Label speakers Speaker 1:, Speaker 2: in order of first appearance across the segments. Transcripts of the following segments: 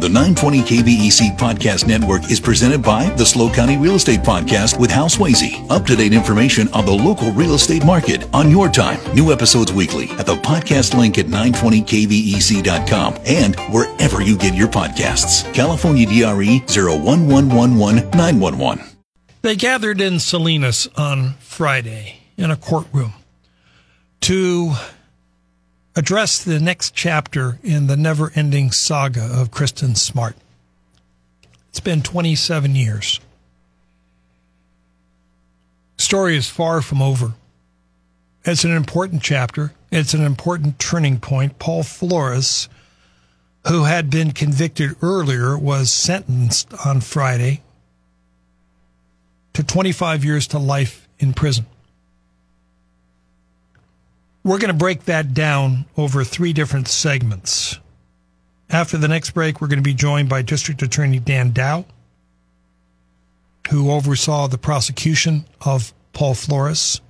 Speaker 1: The 920 KVEC Podcast Network is presented by the SLO County Real Estate Podcast with Hal Swayze. Up to date information on the local real estate market on your time. New episodes weekly at the podcast link at 920kvec.com and wherever you get your podcasts. California DRE 01111
Speaker 2: They gathered in Salinas on Friday in a courtroom to address the next chapter in the never ending saga of Kristin Smart. It's been 27 years. The story is far from over. It's an important chapter. It's an important turning point. Paul Flores, who had been convicted earlier, was sentenced on Friday to 25 years to life in prison. We're going to break that down over three different segments. After the next break, we're going to be joined by District Attorney Dan Dow, who oversaw the prosecution of Paul Flores.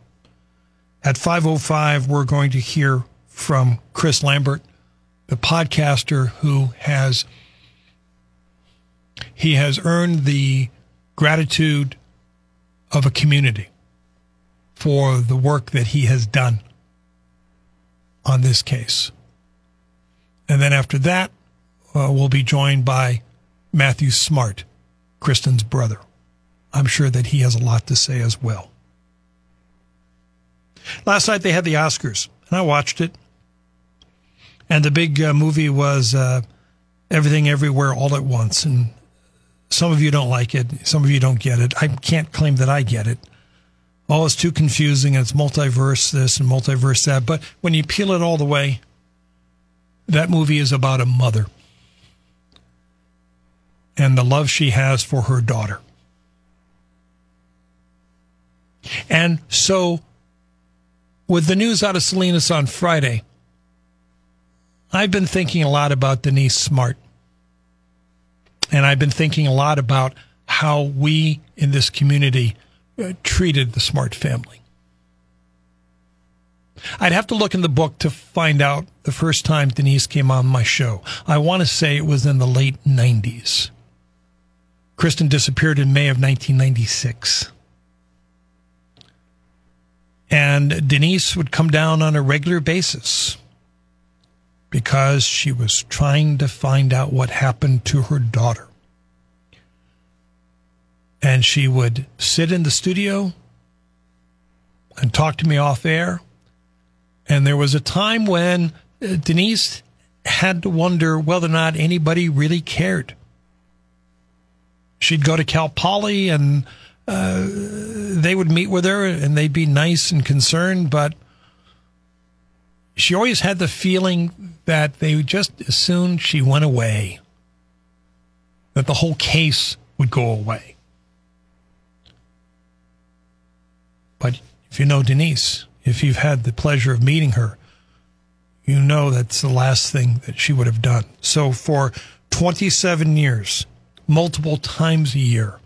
Speaker 2: At 5:05, we're going to hear from Chris Lambert, the podcaster who has he has earned the gratitude of a community for the work that he has done on this case. And then after that, uh, we'll be joined by Matthew Smart, Kristin's brother. I'm sure that he has a lot to say as well. Last night they had the Oscars, and I watched it. And the big uh, movie was uh, Everything Everywhere All at Once. And some of you don't like it, some of you don't get it. I can't claim that I get it. Oh, it's too confusing and it's multiverse this and multiverse that. But when you peel it all the way, that movie is about a mother and the love she has for her daughter. And so, with the news out of Salinas on Friday, I've been thinking a lot about Denise Smart. And I've been thinking a lot about how we in this community uh, treated the Smart family. I'd have to look in the book to find out the first time Denise came on my show. I want to say it was in the late 90s. Kristin disappeared in May of 1996. And Denise would come down on a regular basis because she was trying to find out what happened to her daughter and she would sit in the studio and talk to me off air. And there was a time when uh, Denise had to wonder whether or not anybody really cared. She'd go to Cal Poly and uh, they would meet with her and they'd be nice and concerned, but she always had the feeling that they just as soon she went away, that the whole case would go away. But if you know Denise, if you've had the pleasure of meeting her, you know that's the last thing that she would have done. So for 27 years, multiple times a year,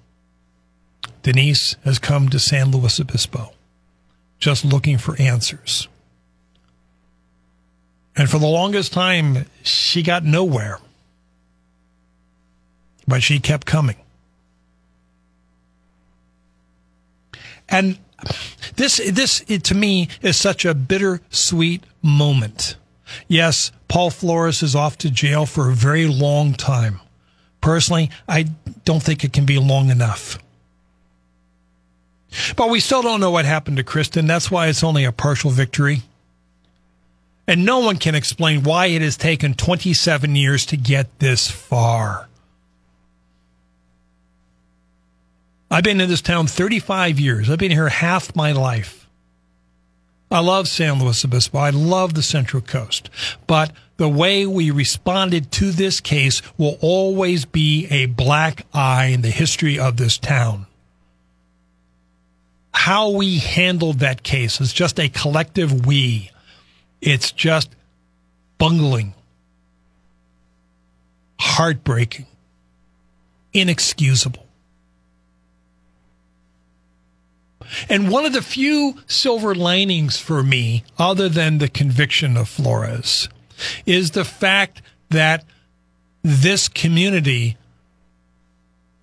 Speaker 2: Denise has come to San Luis Obispo just looking for answers. And for the longest time, she got nowhere. But she kept coming. And this this it, to me is such a bittersweet moment. Yes, Paul Flores is off to jail for a very long time. Personally, I don't think it can be long enough. But we still don't know what happened to Kristin. That's why it's only a partial victory. And no one can explain why it has taken 27 years to get this far. I've been in this town 35 years. I've been here half my life. I love San Luis Obispo. I love the Central Coast. But the way we responded to this case will always be a black eye in the history of this town. How we handled that case is just a collective we. It's just bungling, heartbreaking, inexcusable. And one of the few silver linings for me, other than the conviction of Flores, is the fact that this community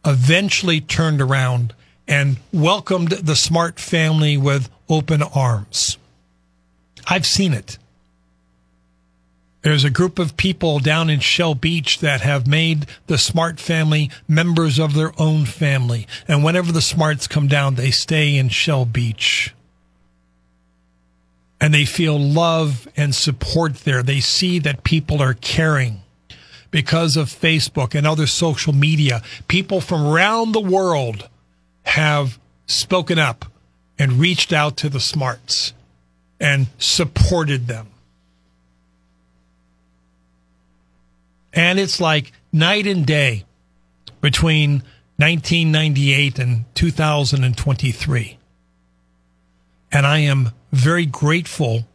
Speaker 2: eventually turned around and welcomed the Smart family with open arms. I've seen it. There's a group of people down in Shell Beach that have made the Smart family members of their own family. And whenever the Smarts come down, they stay in Shell Beach. And they feel love and support there. They see that people are caring because of Facebook and other social media. People from around the world have spoken up and reached out to the Smarts and supported them. And it's like night and day between 1998 and 2023. And I am very grateful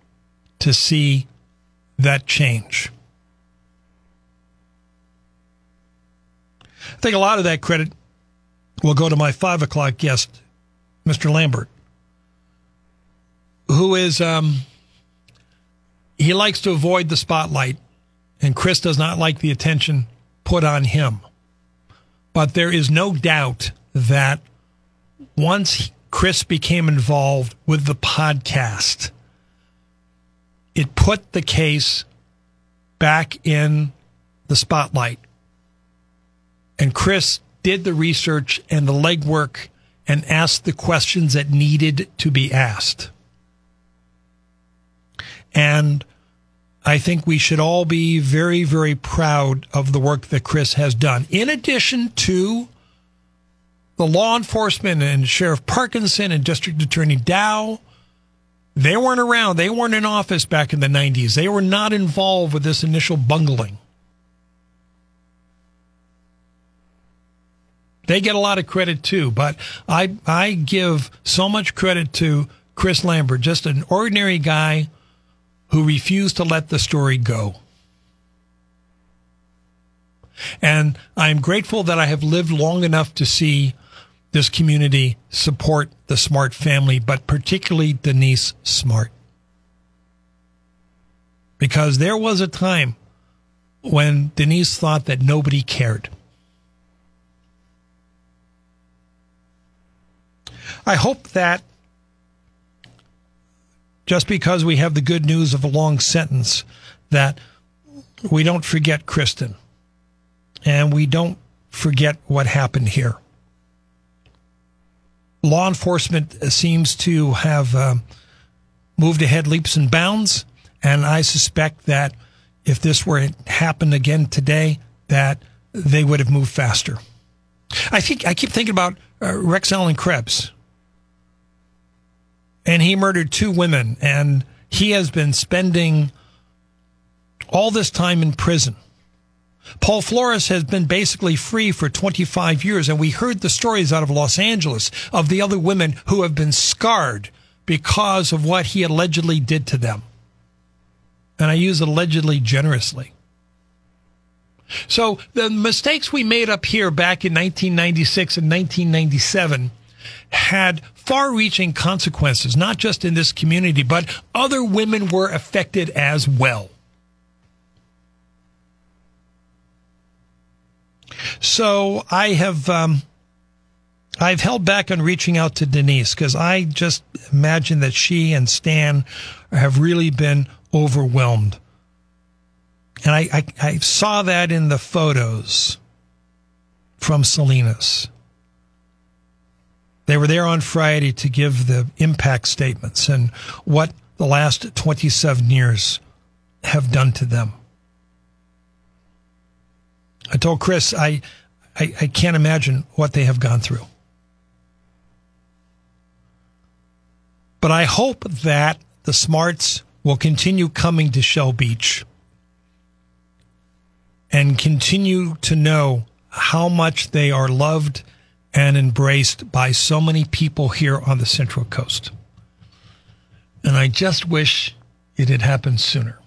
Speaker 2: to see that change. I think a lot of that credit will go to my five o'clock guest, Mr. Lambert, who is, um, he likes to avoid the spotlight and Chris does not like the attention put on him. But there is no doubt that once Chris became involved with the podcast, it put the case back in the spotlight. And Chris did the research and the legwork and asked the questions that needed to be asked. And I think we should all be very, very proud of the work that Chris has done. In addition to the law enforcement and Sheriff Parkinson and District Attorney Dow, they weren't around. They weren't in office back in the 90s. They were not involved with this initial bungling. They get a lot of credit too, but I I give so much credit to Chris Lambert, just an ordinary guy who refused to let the story go. And I'm grateful that I have lived long enough to see this community support the Smart family, but particularly Denise Smart. Because there was a time when Denise thought that nobody cared. I hope that just because we have the good news of a long sentence that we don't forget Kristin and we don't forget what happened here. Law enforcement seems to have uh, moved ahead leaps and bounds, and I suspect that if this were to happen again today, that they would have moved faster. I think I keep thinking about uh, Rex Allen Krebs and he murdered two women, and he has been spending all this time in prison. Paul Flores has been basically free for 25 years, and we heard the stories out of Los Angeles of the other women who have been scarred because of what he allegedly did to them. And I use allegedly generously. So the mistakes we made up here back in 1996 and 1997 had far reaching consequences, not just in this community, but other women were affected as well. So I have, um, I've held back on reaching out to Denise because I just imagine that she and Stan have really been overwhelmed. And I, I, I saw that in the photos from Salinas. They were there on Friday to give the impact statements and what the last 27 years have done to them. I told Chris, I, I, I can't imagine what they have gone through. But I hope that the smarts will continue coming to Shell Beach and continue to know how much they are loved and embraced by so many people here on the Central Coast. And I just wish it had happened sooner.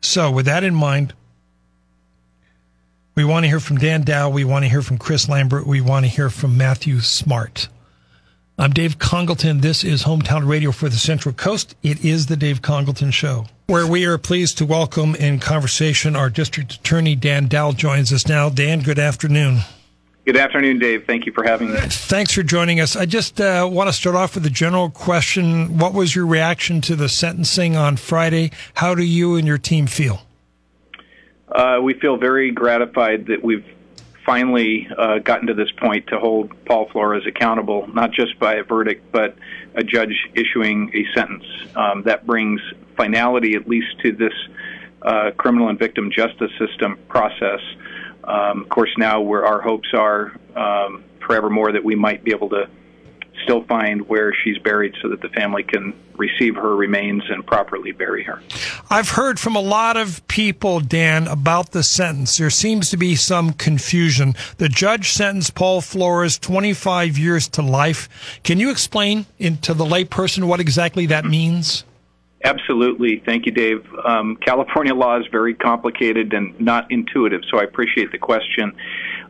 Speaker 2: So, with that in mind, we want to hear from Dan Dow. We want to hear from Chris Lambert. We want to hear from Matthew Smart. I'm Dave Congleton. This is Hometown Radio for the Central Coast. It is the Dave Congleton Show, where we are pleased to welcome in conversation our District Attorney Dan Dow joins us now. Dan, good afternoon.
Speaker 3: Good afternoon, Dave. Thank you for having me.
Speaker 2: Thanks for joining us. I just uh, want to start off with a general question. What was your reaction to the sentencing on Friday? How do you and your team feel?
Speaker 3: Uh, we feel very gratified that we've finally uh, gotten to this point to hold Paul Flores accountable, not just by a verdict, but a judge issuing a sentence. Um, that brings finality, at least, to this uh, criminal and victim justice system process. Um, of course, now where our hopes are um, forevermore that we might be able to still find where she's buried so that the family can receive her remains and properly bury her.
Speaker 2: I've heard from a lot of people, Dan, about the sentence. There seems to be some confusion. The judge sentenced Paul Flores 25 years to life. Can you explain in, to the layperson what exactly that means?
Speaker 3: Absolutely. Thank you, Dave. Um, California law is very complicated and not intuitive, so I appreciate the question.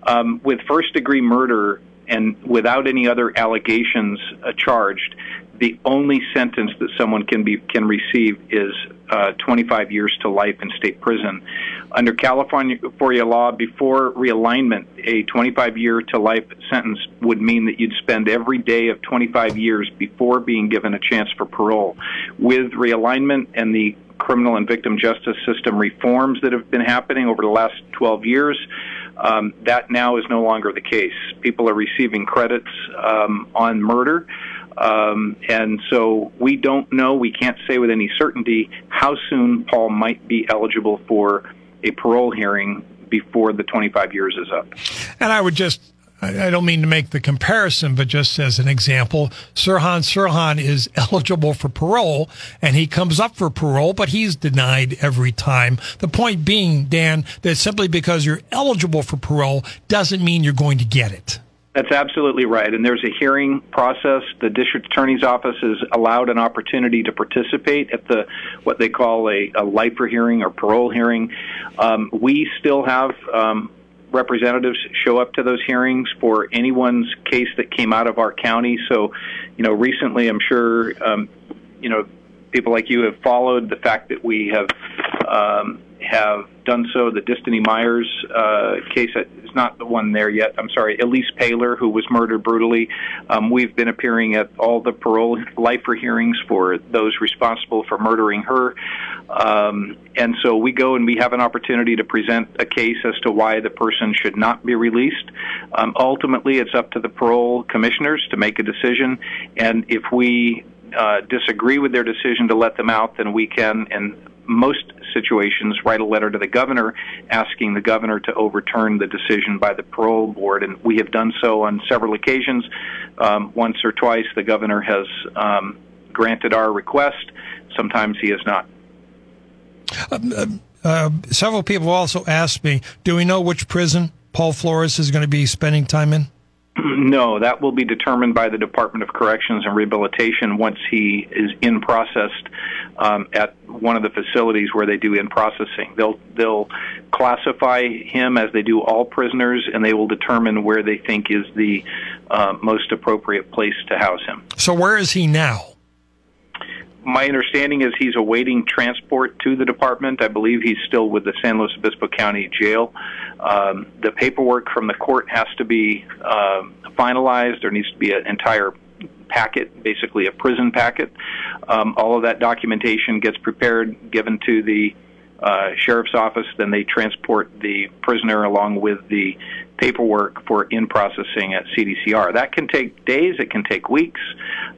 Speaker 3: Um, with first degree murder, and without any other allegations uh, charged, the only sentence that someone can be can receive is uh, 25 years to life in state prison. Under California law, before realignment, a 25 year to life sentence would mean that you'd spend every day of 25 years before being given a chance for parole. With realignment and the criminal and victim justice system reforms that have been happening over the last 12 years, um, that now is no longer the case. People are receiving credits um, on murder. Um, and so we don't know, we can't say with any certainty how soon Paul might be eligible for a parole hearing before the 25 years is up.
Speaker 2: And I would just I don't mean to make the comparison, but just as an example, Sirhan Sirhan is eligible for parole and he comes up for parole, but he's denied every time. The point being, Dan, that simply because you're eligible for parole doesn't mean you're going to get it.
Speaker 3: That's absolutely right. And there's a hearing process. The district attorney's office is allowed an opportunity to participate at the what they call a, a lifer hearing or parole hearing. Um, we still have um, representatives show up to those hearings for anyone's case that came out of our county. So, you know, recently, I'm sure, um, you know, people like you have followed the fact that we have um, have done so. The Destiny Myers uh, case is not the one there yet. I'm sorry, Elise Paylor, who was murdered brutally. Um, we've been appearing at all the parole lifer hearings for those responsible for murdering her. Um, and so we go and we have an opportunity to present a case as to why the person should not be released. Um, ultimately, it's up to the parole commissioners to make a decision. And if we uh, disagree with their decision to let them out, then we can, in most situations, write a letter to the governor asking the governor to overturn the decision by the parole board. And we have done so on several occasions. Um, once or twice, the governor has um, granted our request. Sometimes he has not.
Speaker 2: Um, uh, uh, several people also asked me, do we know which prison Paul Flores is going to be spending time in?
Speaker 3: No, that will be determined by the Department of Corrections and Rehabilitation once he is in processed um, at one of the facilities where they do in processing. They'll they'll classify him as they do all prisoners, and they will determine where they think is the uh, most appropriate place to house him.
Speaker 2: So where is he now?
Speaker 3: My understanding is he's awaiting transport to the department. I believe he's still with the San Luis Obispo County Jail. Um, the paperwork from the court has to be uh, finalized. There needs to be an entire packet, basically a prison packet. Um, all of that documentation gets prepared, given to the uh, sheriff's office. Then they transport the prisoner along with the paperwork for in processing at CDCR. That can take days, it can take weeks.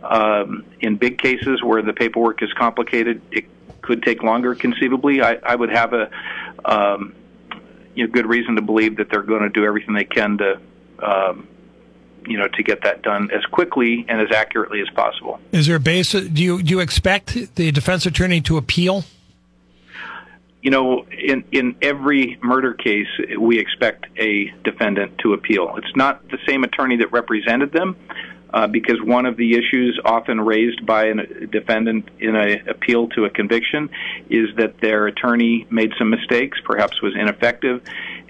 Speaker 3: Um, in big cases where the paperwork is complicated, it could take longer conceivably. I, I would have a um, you know, good reason to believe that they're going to do everything they can to um, you know to get that done as quickly and as accurately as possible.
Speaker 2: Is there a basis? Do you do you expect the defense attorney to appeal?
Speaker 3: You know, in in every murder case, we expect a defendant to appeal. It's not the same attorney that represented them, uh, because one of the issues often raised by a defendant in an appeal to a conviction is that their attorney made some mistakes, perhaps was ineffective,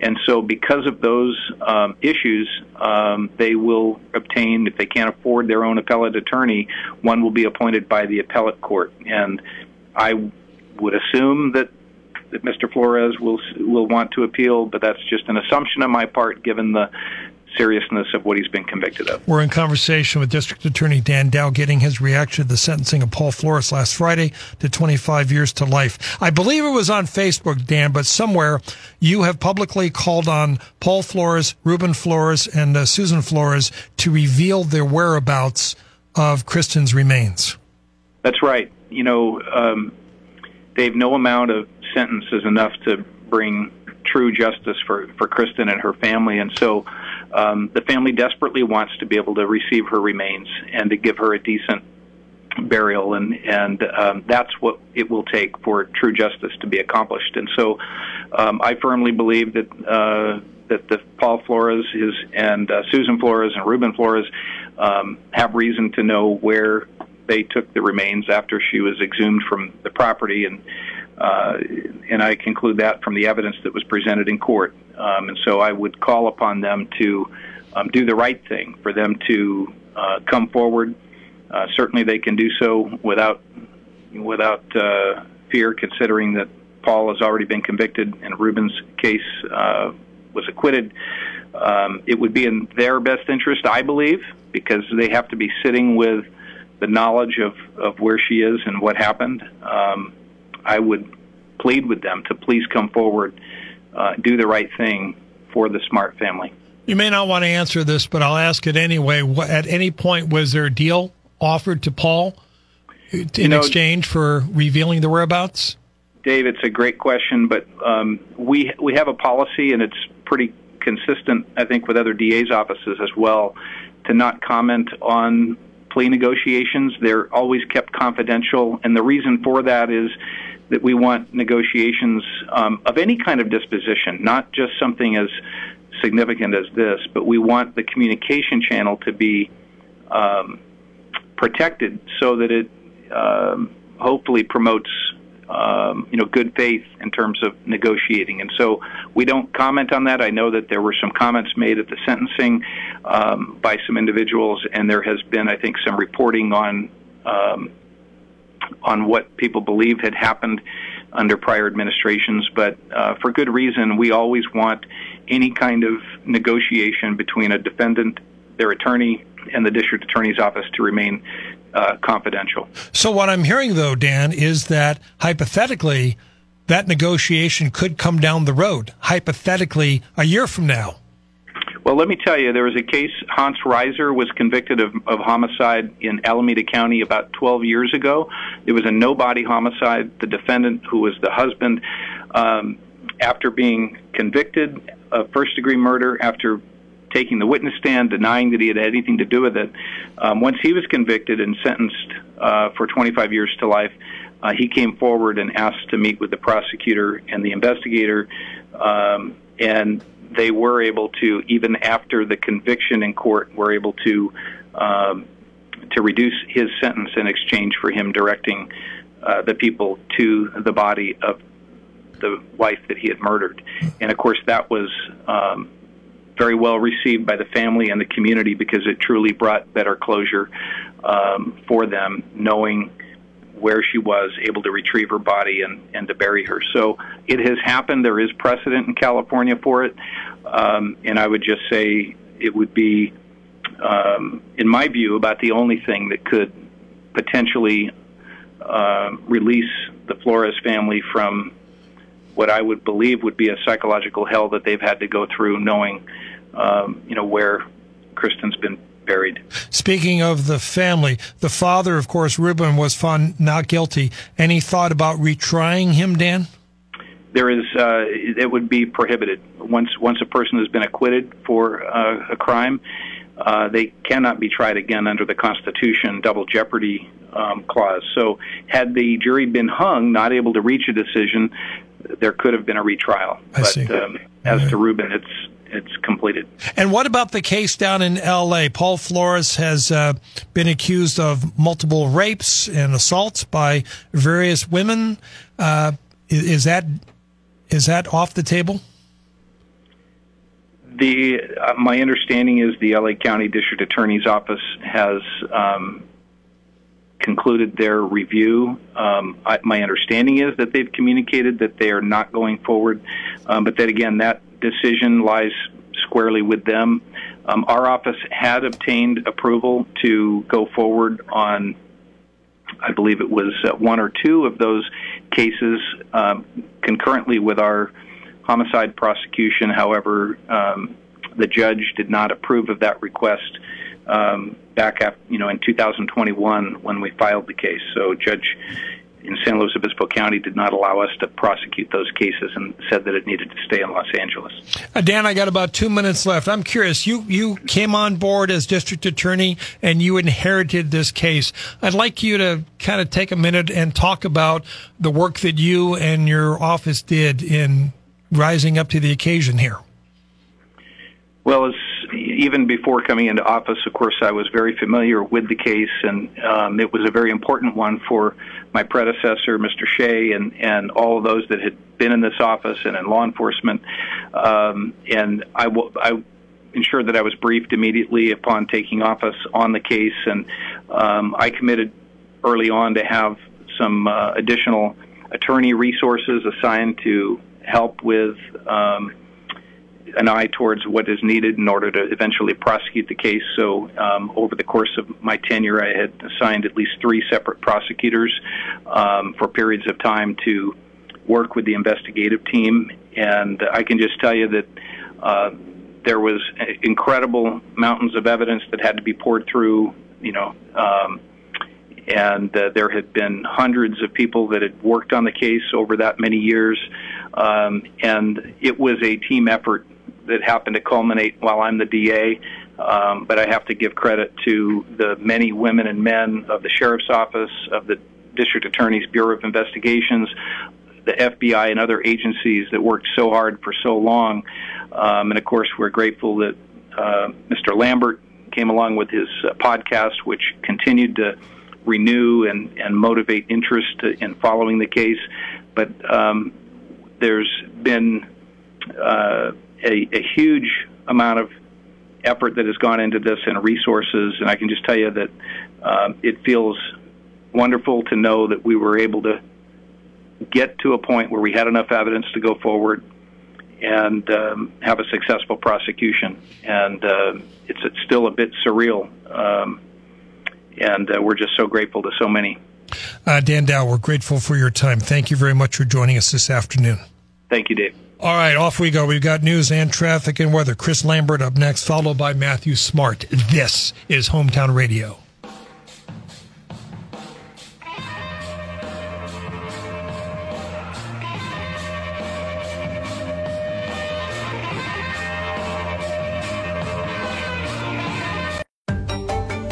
Speaker 3: And so, because of those um, issues, um, they will obtain, if they can't afford their own appellate attorney, one will be appointed by the appellate court. And I would assume that that Mr. Flores will will want to appeal, but that's just an assumption on my part, given the seriousness of what he's been convicted of.
Speaker 2: We're in conversation with District Attorney Dan Dow getting his reaction to the sentencing of Paul Flores last Friday to 25 years to life. I believe it was on Facebook, Dan, but somewhere you have publicly called on Paul Flores, Ruben Flores, and uh, Susan Flores to reveal their whereabouts of Kristin's remains.
Speaker 3: That's right. You know, um, Dave, no amount of sentence is enough to bring true justice for, for Kristin and her family. And so um, the family desperately wants to be able to receive her remains and to give her a decent burial, and and um, that's what it will take for true justice to be accomplished. And so, um, I firmly believe that uh, that the Paul Flores is and uh, Susan Flores and Ruben Flores um, have reason to know where they took the remains after she was exhumed from the property, and and I conclude that from the evidence that was presented in court. Um, and so I would call upon them to um, do the right thing, for them to uh, come forward. Uh, certainly, they can do so without without uh, fear, considering that Paul has already been convicted and Ruben's case uh, was acquitted. Um, it would be in their best interest, I believe, because they have to be sitting with the knowledge of, of where she is and what happened. Um, I would plead with them to please come forward, uh, do the right thing for the Smart family.
Speaker 2: You may not want to answer this, but I'll ask it anyway. At any point, was there a deal offered to Paul in you know, exchange for revealing the whereabouts?
Speaker 3: Dave, it's a great question, but um, we we have a policy, and it's pretty consistent, I think, with other DA's offices as well, to not comment on plea negotiations. They're always kept confidential, and the reason for that is that we want negotiations um, of any kind of disposition, not just something as significant as this, but we want the communication channel to be um, protected so that it um, hopefully promotes um, you know good faith in terms of negotiating. And so we don't comment on that. I know that there were some comments made at the sentencing um, by some individuals, and there has been, I think, some reporting on um, on what people believe had happened under prior administrations. But uh, for good reason, we always want any kind of negotiation between a defendant, their attorney, and the district attorney's office to remain uh, confidential.
Speaker 2: So, what I'm hearing, though, Dan, is that hypothetically, that negotiation could come down the road, hypothetically, a year from now.
Speaker 3: Well, let me tell you, there was a case. Hans Reiser was convicted of, of homicide in Alameda County about 12 years ago. It was a no-body homicide. The defendant, who was the husband, um, after being convicted of first-degree murder, after taking the witness stand, denying that he had anything to do with it. Um, once he was convicted and sentenced uh, for 25 years to life, uh, he came forward and asked to meet with the prosecutor and the investigator, um, and they were able to, even after the conviction in court, were able to um, to reduce his sentence in exchange for him directing uh, the people to the body of the wife that he had murdered. And of course, that was um, very well received by the family and the community because it truly brought better closure um, for them, knowing where she was, able to retrieve her body and, and to bury her. So it has happened. There is precedent in California for it. Um, and I would just say it would be, um, in my view, about the only thing that could potentially uh, release the Flores family from what I would believe would be a psychological hell that they've had to go through, knowing um, you know where Kristin's been buried.
Speaker 2: Speaking of the family, the father, of course, Ruben was found not guilty. Any thought about retrying him, Dan?
Speaker 3: There is. Uh, it would be prohibited once once a person has been acquitted for uh, a crime. Uh, they cannot be tried again under the Constitution double jeopardy um, clause. So, had the jury been hung, not able to reach a decision, there could have been a retrial.
Speaker 2: I but
Speaker 3: um, as right. to Ruben, it's it's completed.
Speaker 2: And what about the case down in L.A.? Paul Flores has uh, been accused of multiple rapes and assaults by various women. Uh, is that is that off the table?
Speaker 3: the uh, my understanding is the LA County District Attorney's Office has um, concluded their review. Um, I, my understanding is that they've communicated that they are not going forward, um, but that again, that decision lies squarely with them. Um, our office had obtained approval to go forward on, I believe it was uh, one or two of those cases um, concurrently with our homicide prosecution. However, um, the judge did not approve of that request um, back after, you know in 2021 when we filed the case. So Judge in San Luis Obispo County did not allow us to prosecute those cases and said that it needed to stay in Los Angeles.
Speaker 2: Uh, Dan, I got about two minutes left. I'm curious. You you came on board as district attorney and you inherited this case. I'd like you to kind of take a minute and talk about the work that you and your office did in rising up to the occasion here.
Speaker 3: Well, as even before coming into office, of course, I was very familiar with the case, and um, it was a very important one for my predecessor, Mr. Shea, and, and all of those that had been in this office and in law enforcement. Um, and I, w- I ensured that I was briefed immediately upon taking office on the case, and um, I committed early on to have some uh, additional attorney resources assigned to help with. Um, an eye towards what is needed in order to eventually prosecute the case. So, um, over the course of my tenure, I had assigned at least three separate prosecutors um, for periods of time to work with the investigative team. And I can just tell you that uh, there was incredible mountains of evidence that had to be poured through. You know. Um, and uh, there had been hundreds of people that had worked on the case over that many years, um, and it was a team effort that happened to culminate while I'm the DA. Um, but I have to give credit to the many women and men of the sheriff's office, of the district attorney's bureau of investigations, the FBI, and other agencies that worked so hard for so long. Um, and of course, we're grateful that uh, Mr. Lambert came along with his uh, podcast, which continued to renew and, and motivate interest in following the case. But um, there's been uh, a, a huge amount of effort that has gone into this and resources, and I can just tell you that uh, it feels wonderful to know that we were able to get to a point where we had enough evidence to go forward and um, have a successful prosecution. And uh, it's, it's still a bit surreal, um, and uh, we're just so grateful to so many.
Speaker 2: Uh, Dan Dow, we're grateful for your time. Thank you very much for joining us this afternoon.
Speaker 3: Thank you, Dave.
Speaker 2: All right, off we go. We've got news and traffic and weather. Chris Lambert up next, followed by Matthew Smart. This is Hometown Radio.